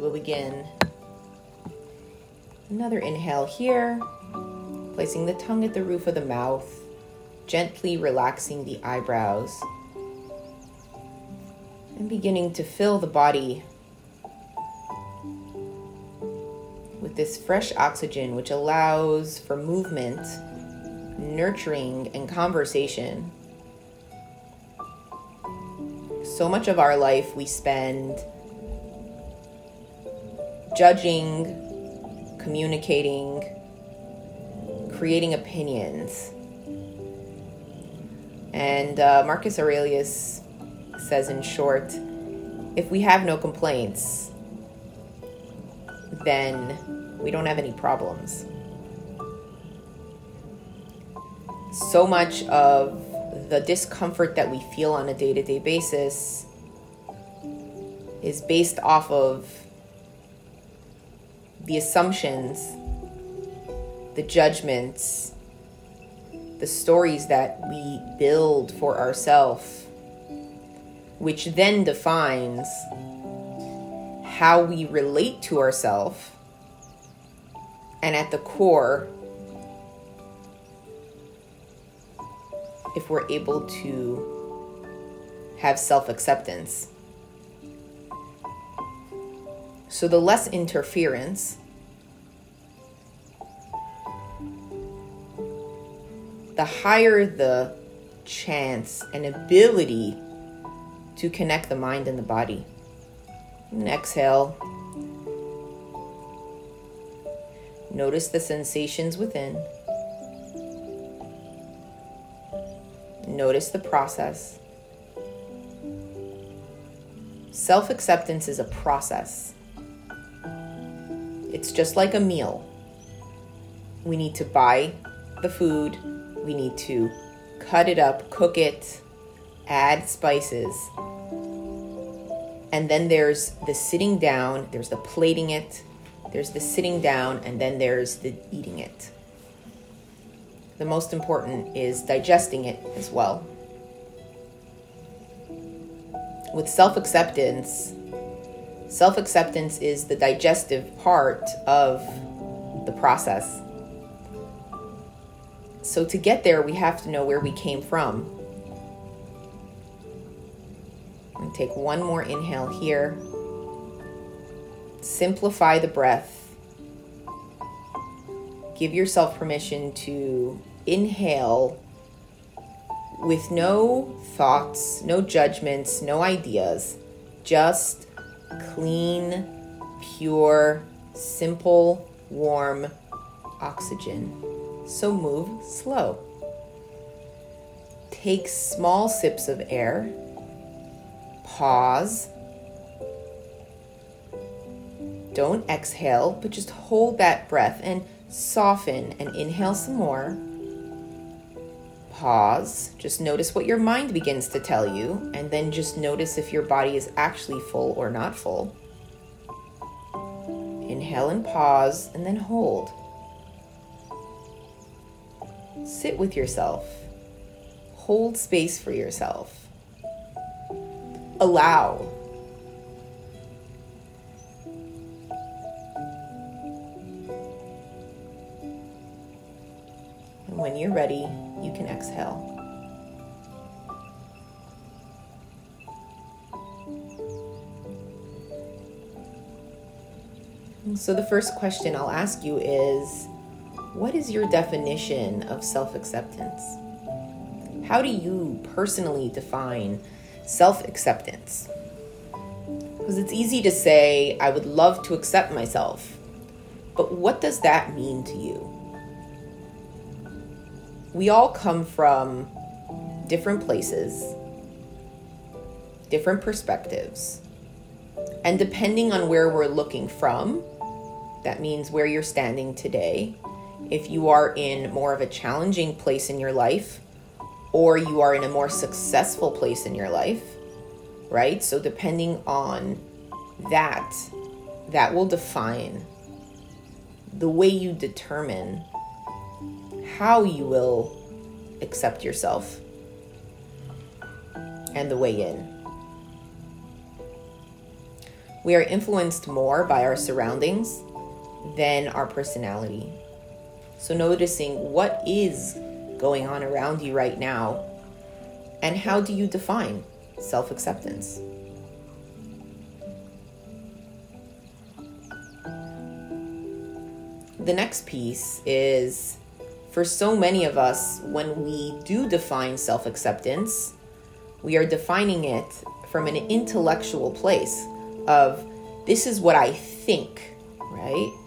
will begin. Another inhale here, placing the tongue at the roof of the mouth, gently relaxing the eyebrows, and beginning to fill the body with this fresh oxygen, which allows for movement, nurturing, and conversation. So much of our life we spend judging, communicating, creating opinions. And uh, Marcus Aurelius says, in short, if we have no complaints, then we don't have any problems. So much of the discomfort that we feel on a day to day basis is based off of the assumptions, the judgments, the stories that we build for ourselves, which then defines how we relate to ourselves, and at the core, if we're able to have self acceptance. So, the less interference, the higher the chance and ability to connect the mind and the body. And exhale. Notice the sensations within. Notice the process. Self acceptance is a process. It's just like a meal. We need to buy the food, we need to cut it up, cook it, add spices. And then there's the sitting down, there's the plating it, there's the sitting down, and then there's the eating it. The most important is digesting it as well. With self acceptance, self acceptance is the digestive part of the process. So, to get there, we have to know where we came from. And take one more inhale here. Simplify the breath. Give yourself permission to inhale with no thoughts, no judgments, no ideas, just clean, pure, simple, warm oxygen. So move slow. Take small sips of air. Pause. Don't exhale, but just hold that breath and soften and inhale some more. Pause. Just notice what your mind begins to tell you, and then just notice if your body is actually full or not full. Inhale and pause, and then hold. Sit with yourself. Hold space for yourself. Allow. And when you're ready, you can exhale. So, the first question I'll ask you is what is your definition of self acceptance? How do you personally define self acceptance? Because it's easy to say, I would love to accept myself, but what does that mean to you? We all come from different places, different perspectives, and depending on where we're looking from, that means where you're standing today, if you are in more of a challenging place in your life or you are in a more successful place in your life, right? So, depending on that, that will define the way you determine how you will accept yourself and the way in. We are influenced more by our surroundings than our personality. So, noticing what is going on around you right now and how do you define self acceptance? The next piece is for so many of us, when we do define self acceptance, we are defining it from an intellectual place of this is what I think, right?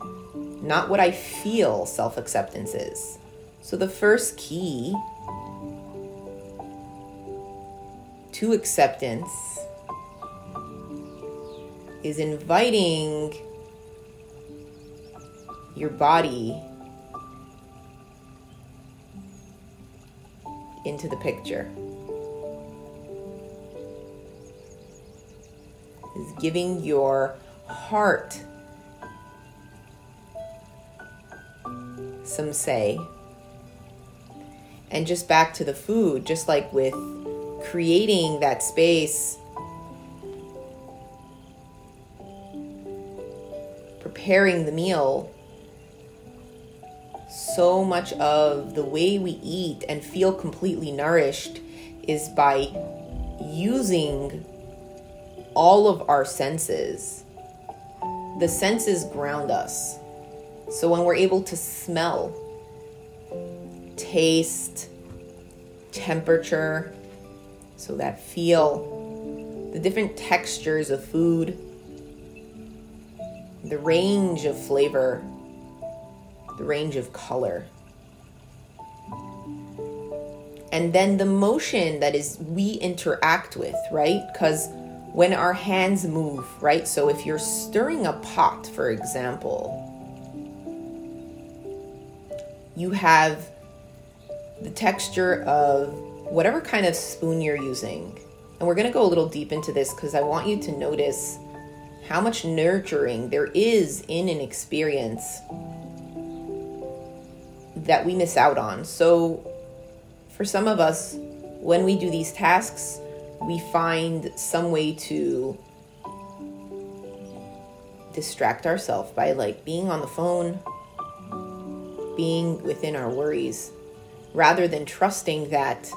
Not what I feel self acceptance is. So the first key to acceptance is inviting your body into the picture. Is giving your heart some say. And just back to the food, just like with creating that space, preparing the meal, so much of the way we eat and feel completely nourished is by using all of our senses. The senses ground us. So when we're able to smell, taste, temperature, so that feel, the different textures of food, the range of flavor, the range of color. And then the motion that is we interact with, right? Because when our hands move, right? So if you're stirring a pot, for example, you have the texture of whatever kind of spoon you're using. And we're going to go a little deep into this because I want you to notice how much nurturing there is in an experience that we miss out on. So, for some of us, when we do these tasks, we find some way to distract ourselves by like being on the phone, being within our worries, rather than trusting that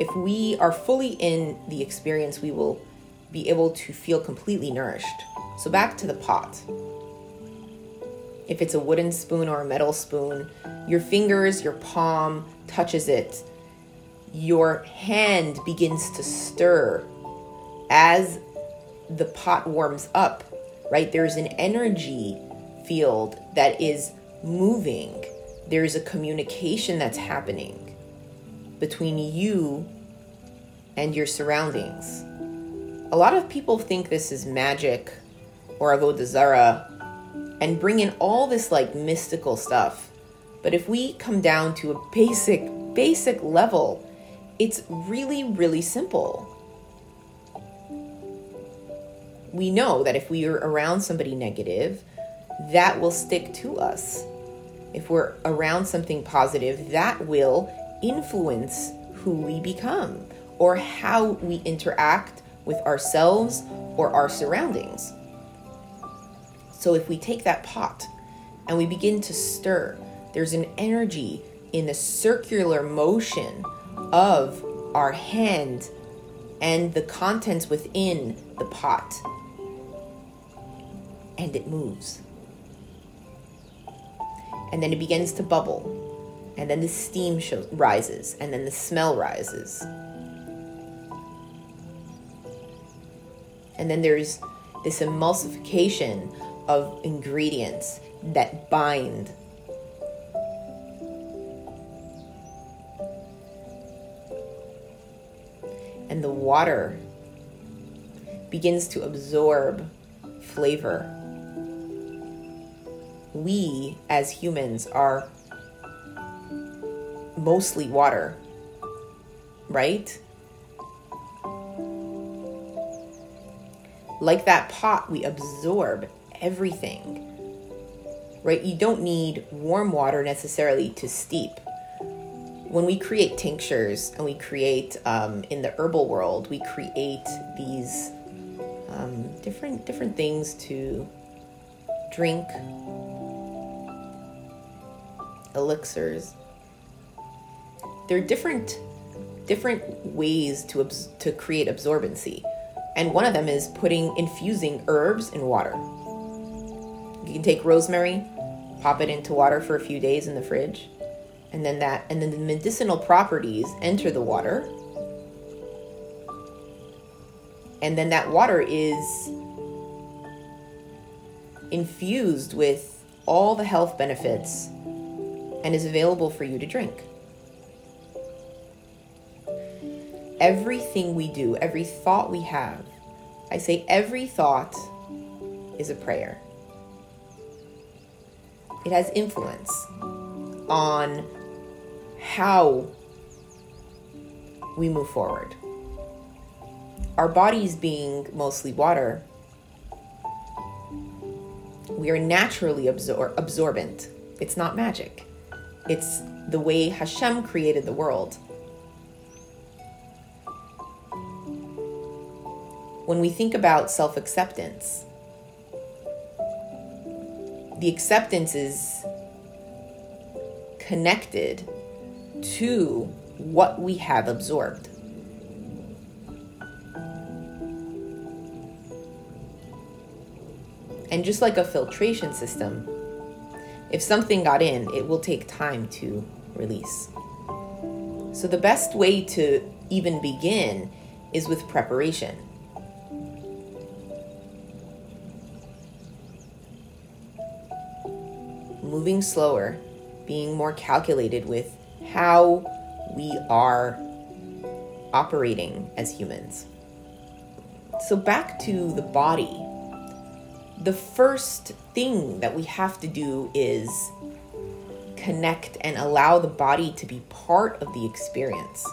if we are fully in the experience, we will be able to feel completely nourished. So, back to the pot. If it's a wooden spoon or a metal spoon, your fingers, your palm touches it. Your hand begins to stir as the pot warms up, right? There's an energy field that is moving. There's a communication that's happening between you and your surroundings. A lot of people think this is magic or avodah zarah and bring in all this like mystical stuff. But if we come down to a basic, basic level, it's really, really simple. We know that if we are around somebody negative, that will stick to us. If we're around something positive, that will influence who we become or how we interact with ourselves or our surroundings. So if we take that pot and we begin to stir, there's an energy in the circular motion of our hand and the contents within the pot. And it moves. And then it begins to bubble. And then the steam shows, rises. And then the smell rises. And then there's this emulsification of ingredients that bind. And the water begins to absorb flavor. We, as humans, are mostly water, right? Like that pot, we absorb everything. Right? You don't need warm water necessarily to steep. When we create tinctures and we create um, in the herbal world, we create these um, different different things to drink, elixirs. There are different different ways to abs- to create absorbency, and one of them is putting infusing herbs in water. You can take rosemary, pop it into water for a few days in the fridge, and then that and then the medicinal properties enter the water. And then that water is infused with all the health benefits and is available for you to drink. Everything we do, every thought we have, I say every thought is a prayer. It has influence on how we move forward. Our bodies being mostly water, we are naturally absor- absorbent. It's not magic, it's the way Hashem created the world. When we think about self acceptance, the acceptance is connected to what we have absorbed. And just like a filtration system, if something got in, it will take time to release. So, the best way to even begin is with preparation. Moving slower, being more calculated with how we are operating as humans. So, back to the body the first thing that we have to do is connect and allow the body to be part of the experience.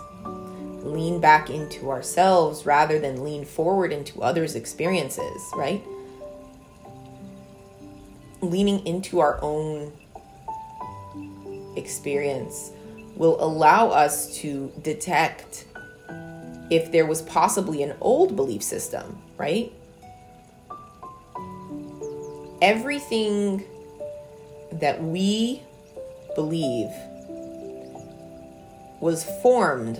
Lean back into ourselves rather than lean forward into others' experiences, right? Leaning into our own experience will allow us to detect if there was possibly an old belief system, right? Everything that we believe was formed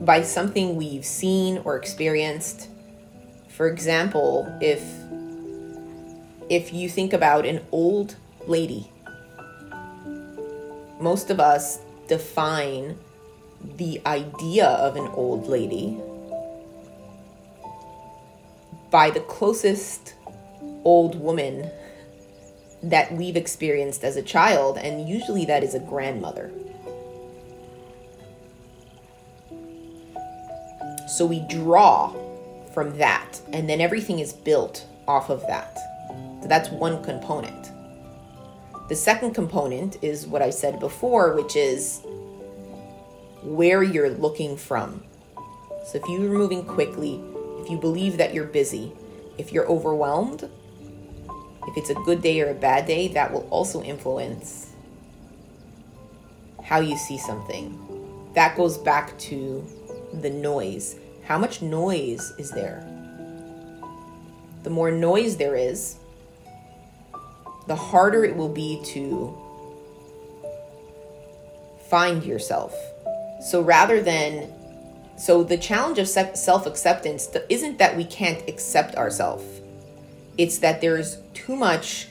by something we've seen or experienced. For example, if if you think about an old lady, most of us define the idea of an old lady by the closest old woman that we've experienced as a child, and usually that is a grandmother. So we draw from that, and then everything is built off of that. So that's one component. The second component is what I said before, which is where you're looking from. So if you're moving quickly, if you believe that you're busy, if you're overwhelmed, if it's a good day or a bad day, that will also influence how you see something. That goes back to the noise. How much noise is there? The more noise there is, the harder it will be to find yourself. So rather than so the challenge of self acceptance isn't that we can't accept ourselves, it's that there's too much,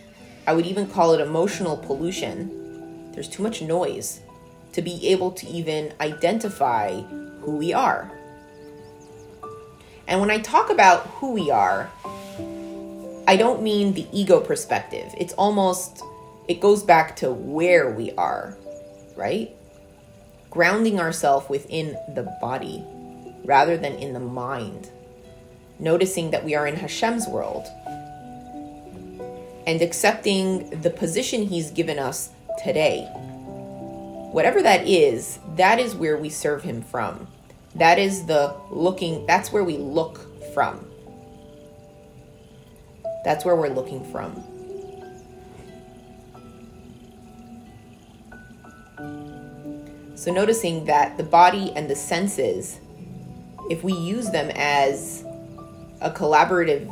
I would even call it emotional pollution. There's too much noise to be able to even identify who we are. And when I talk about who we are, I don't mean the ego perspective. It's almost, it goes back to where we are, right? Grounding ourselves within the body rather than in the mind. Noticing that we are in Hashem's world and accepting the position He's given us today. Whatever that is, that is where we serve Him from. That is the looking, that's where we look from. That's where we're looking from. So, noticing that the body and the senses if we use them as a collaborative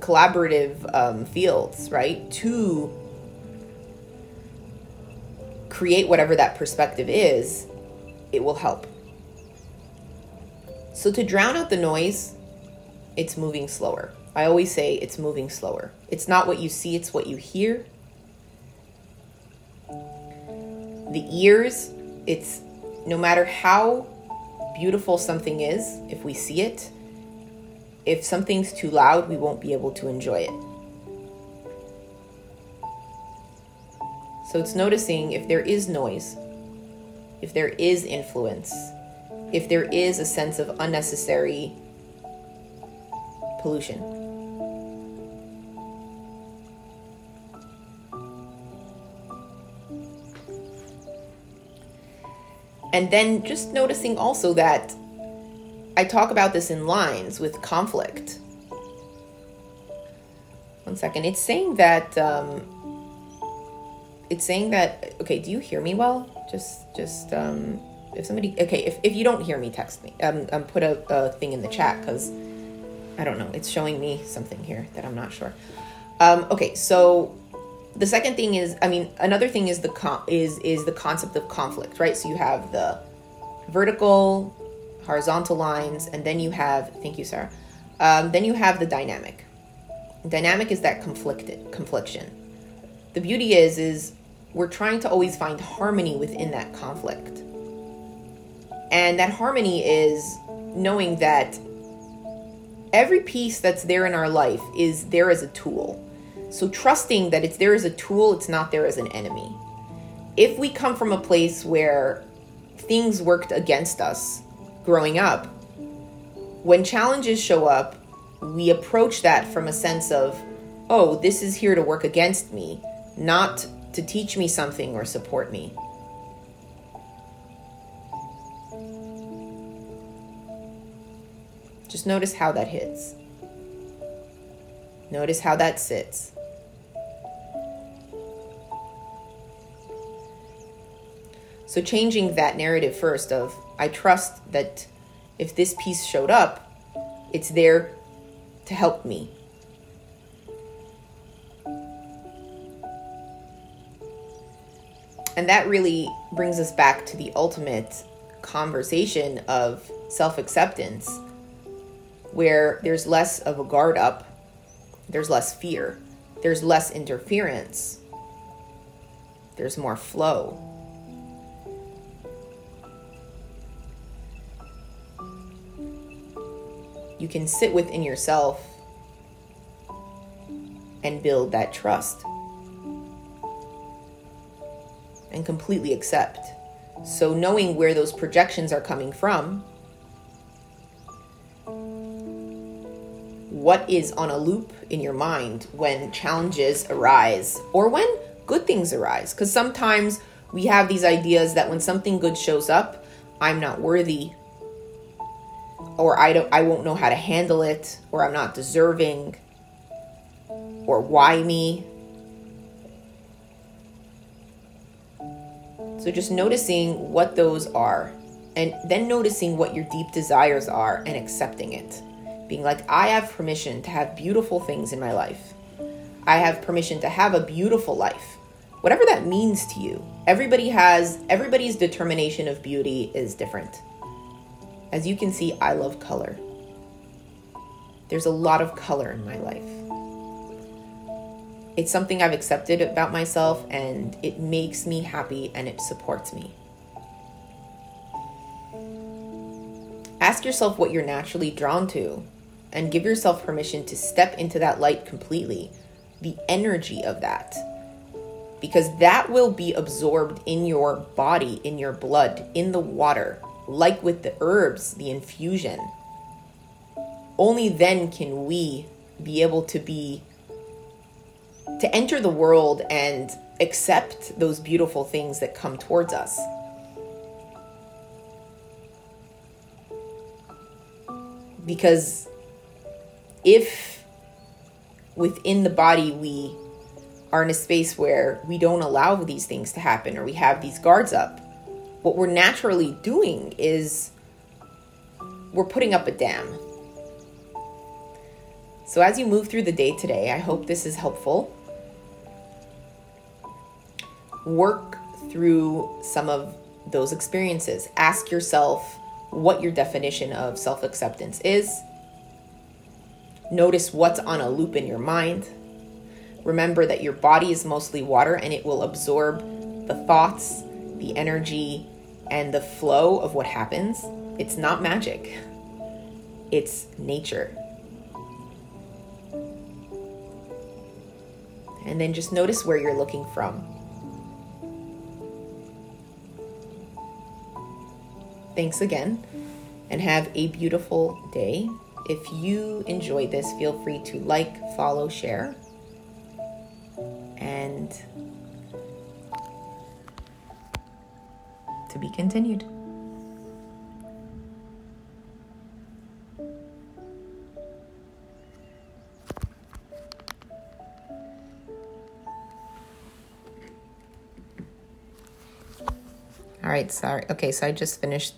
collaborative um, fields, right? To create whatever that perspective is, it will help. So to drown out the noise, it's moving slower. I always say it's moving slower. It's not what you see, it's what you hear. The ears, it's no matter how beautiful something is, if we see it, if something's too loud, we won't be able to enjoy it. So it's noticing if there is noise, if there is influence, if there is a sense of unnecessary pollution. And then just noticing also that I talk about this in lines with conflict. One second. It's saying that um, it's saying that okay, do you hear me well? Just just um if somebody okay, if, if you don't hear me, text me. Um, um put a, a thing in the chat because I don't know, it's showing me something here that I'm not sure. Um, okay, so the second thing is I mean another thing is the con- is is the concept of conflict, right? So you have the vertical horizontal lines, and then you have, thank you, Sarah. Um, then you have the dynamic. Dynamic is that conflicted confliction. The beauty is, is we're trying to always find harmony within that conflict. And that harmony is knowing that every piece that's there in our life is there as a tool. So trusting that it's there as a tool, it's not there as an enemy. If we come from a place where things worked against us, growing up, when challenges show up, we approach that from a sense of, oh, this is here to work against me, not to teach me something or support me. Just notice how that hits. Notice how that sits. So, changing that narrative first of, I trust that if this piece showed up, it's there to help me. And that really brings us back to the ultimate conversation of self acceptance, where there's less of a guard up, there's less fear, there's less interference, there's more flow. You can sit within yourself and build that trust and completely accept. So, knowing where those projections are coming from, what is on a loop in your mind when challenges arise or when good things arise. Because sometimes we have these ideas that when something good shows up, I'm not worthy or I don't I won't know how to handle it or I'm not deserving or why me. So just noticing what those are and then noticing what your deep desires are and accepting it. Being like I have permission to have beautiful things in my life. I have permission to have a beautiful life. Whatever that means to you. Everybody has everybody's determination of beauty is different. As you can see, I love color. There's a lot of color in my life. It's something I've accepted about myself and it makes me happy and it supports me. Ask yourself what you're naturally drawn to and give yourself permission to step into that light completely, the energy of that. Because that will be absorbed in your body, in your blood, in the water like with the herbs, the infusion, only then can we be able to be to enter the world and accept those beautiful things that come towards us. Because if within the body we are in a space where we don't allow these things to happen or we have these guards up, what we're naturally doing is we're putting up a dam. So as you move through the day today, I hope this is helpful. Work through some of those experiences. Ask yourself what your definition of self acceptance is. Notice what's on a loop in your mind. Remember that your body is mostly water and it will absorb the thoughts, the energy, and the flow of what happens. It's not magic, it's nature. And then just notice where you're looking from. Thanks again and have a beautiful day. If you enjoyed this, feel free to like, follow, share, and be continued. All right, sorry. Okay, so I just finished